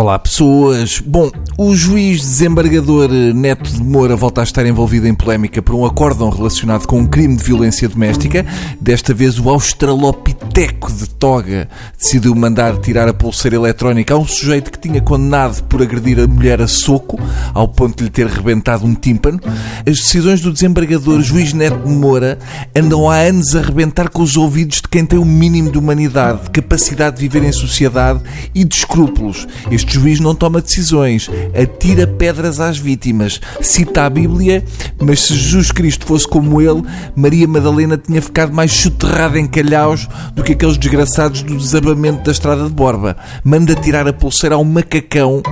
Olá pessoas! Bom, o juiz desembargador Neto de Moura volta a estar envolvido em polémica por um acórdão relacionado com um crime de violência doméstica. Desta vez o australopiteco de toga decidiu mandar tirar a pulseira eletrónica a um sujeito que tinha condenado por agredir a mulher a soco, ao ponto de lhe ter rebentado um tímpano. As decisões do desembargador juiz Neto de Moura andam há anos a rebentar com os ouvidos de quem tem o mínimo de humanidade, de capacidade de viver em sociedade e de escrúpulos. Este este juiz não toma decisões, atira pedras às vítimas, cita a Bíblia, mas se Jesus Cristo fosse como ele, Maria Madalena tinha ficado mais soterrada em calhaus do que aqueles desgraçados do desabamento da estrada de Borba. Manda tirar a pulseira a um macacão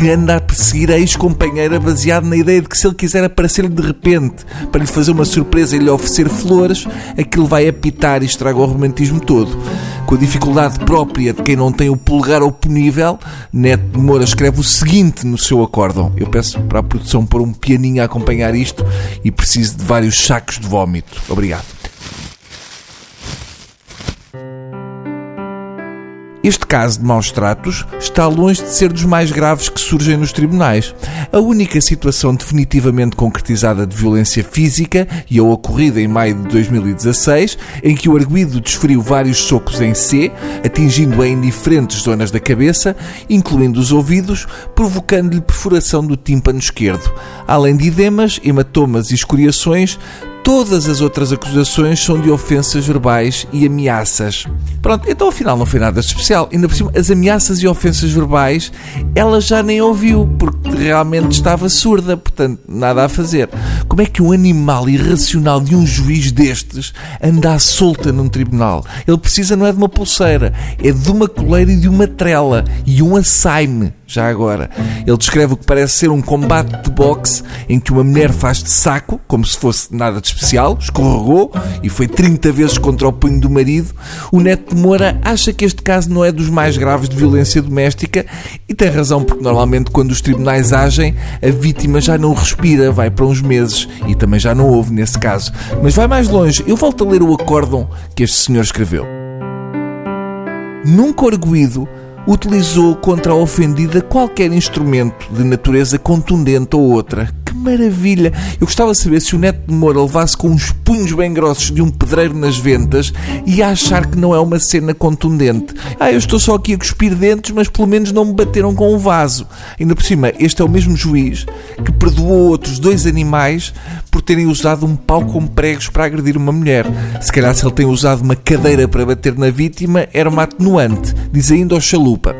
que anda a perseguir a ex-companheira baseado na ideia de que se ele quiser aparecer-lhe de repente para lhe fazer uma surpresa e lhe oferecer flores, aquilo vai apitar e estraga o romantismo todo com a dificuldade própria de quem não tem o polegar oponível, Neto de Moura escreve o seguinte no seu acórdão. Eu peço para a produção pôr um pianinho a acompanhar isto e preciso de vários sacos de vómito. Obrigado. Este caso de maus tratos está longe de ser dos mais graves que surgem nos tribunais. A única situação definitivamente concretizada de violência física, e a ocorrida em maio de 2016, em que o arguído desferiu vários socos em C, atingindo-a em diferentes zonas da cabeça, incluindo os ouvidos, provocando-lhe perfuração do tímpano esquerdo. Além de edemas, hematomas e escoriações, Todas as outras acusações são de ofensas verbais e ameaças. Pronto, então afinal não foi nada especial. Ainda por cima, as ameaças e ofensas verbais ela já nem ouviu, porque realmente estava surda, portanto, nada a fazer. Como é que um animal irracional de um juiz destes anda à solta num tribunal? Ele precisa não é de uma pulseira, é de uma coleira e de uma trela e um assaime já agora. Ele descreve o que parece ser um combate de boxe em que uma mulher faz de saco, como se fosse nada de especial, escorregou e foi 30 vezes contra o punho do marido. O Neto de Moura acha que este caso não é dos mais graves de violência doméstica e tem razão, porque normalmente quando os tribunais agem, a vítima já não respira, vai para uns meses e também já não houve nesse caso. Mas vai mais longe, eu volto a ler o acórdão que este senhor escreveu. Nunca arguído utilizou contra a ofendida qualquer instrumento de natureza contundente ou outra. Que maravilha! Eu gostava de saber se o Neto de Moura levasse com uns punhos bem grossos de um pedreiro nas ventas e a achar que não é uma cena contundente. Ah, eu estou só aqui a cuspir dentes, mas pelo menos não me bateram com um vaso. Ainda por cima, este é o mesmo juiz que perdoou outros dois animais por terem usado um pau com pregos para agredir uma mulher. Se calhar se ele tem usado uma cadeira para bater na vítima, era uma atenuante. Diz ainda ao chalupa.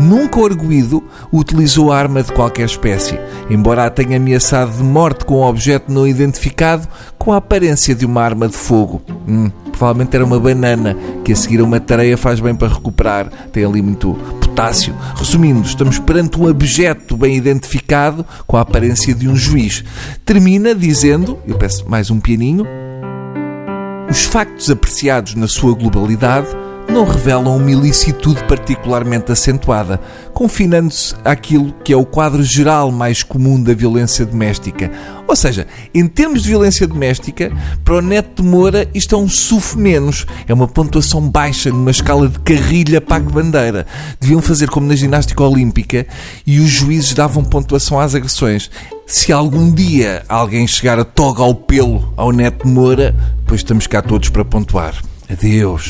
Nunca o arguído utilizou arma de qualquer espécie, embora a tenha ameaçado de morte com um objeto não identificado com a aparência de uma arma de fogo. Hum, provavelmente era uma banana que a seguir a uma tareia faz bem para recuperar, tem ali muito potássio. Resumindo, estamos perante um objeto bem identificado com a aparência de um juiz. Termina dizendo, eu peço mais um pianinho, os factos apreciados na sua globalidade não revelam uma ilicitude particularmente acentuada, confinando-se àquilo que é o quadro geral mais comum da violência doméstica. Ou seja, em termos de violência doméstica, para o Neto de Moura isto é um suf menos, é uma pontuação baixa numa escala de carrilha para a bandeira. Deviam fazer como na ginástica olímpica e os juízes davam pontuação às agressões. Se algum dia alguém chegar a toga ao pelo ao Neto de Moura, pois estamos cá todos para pontuar. Adeus.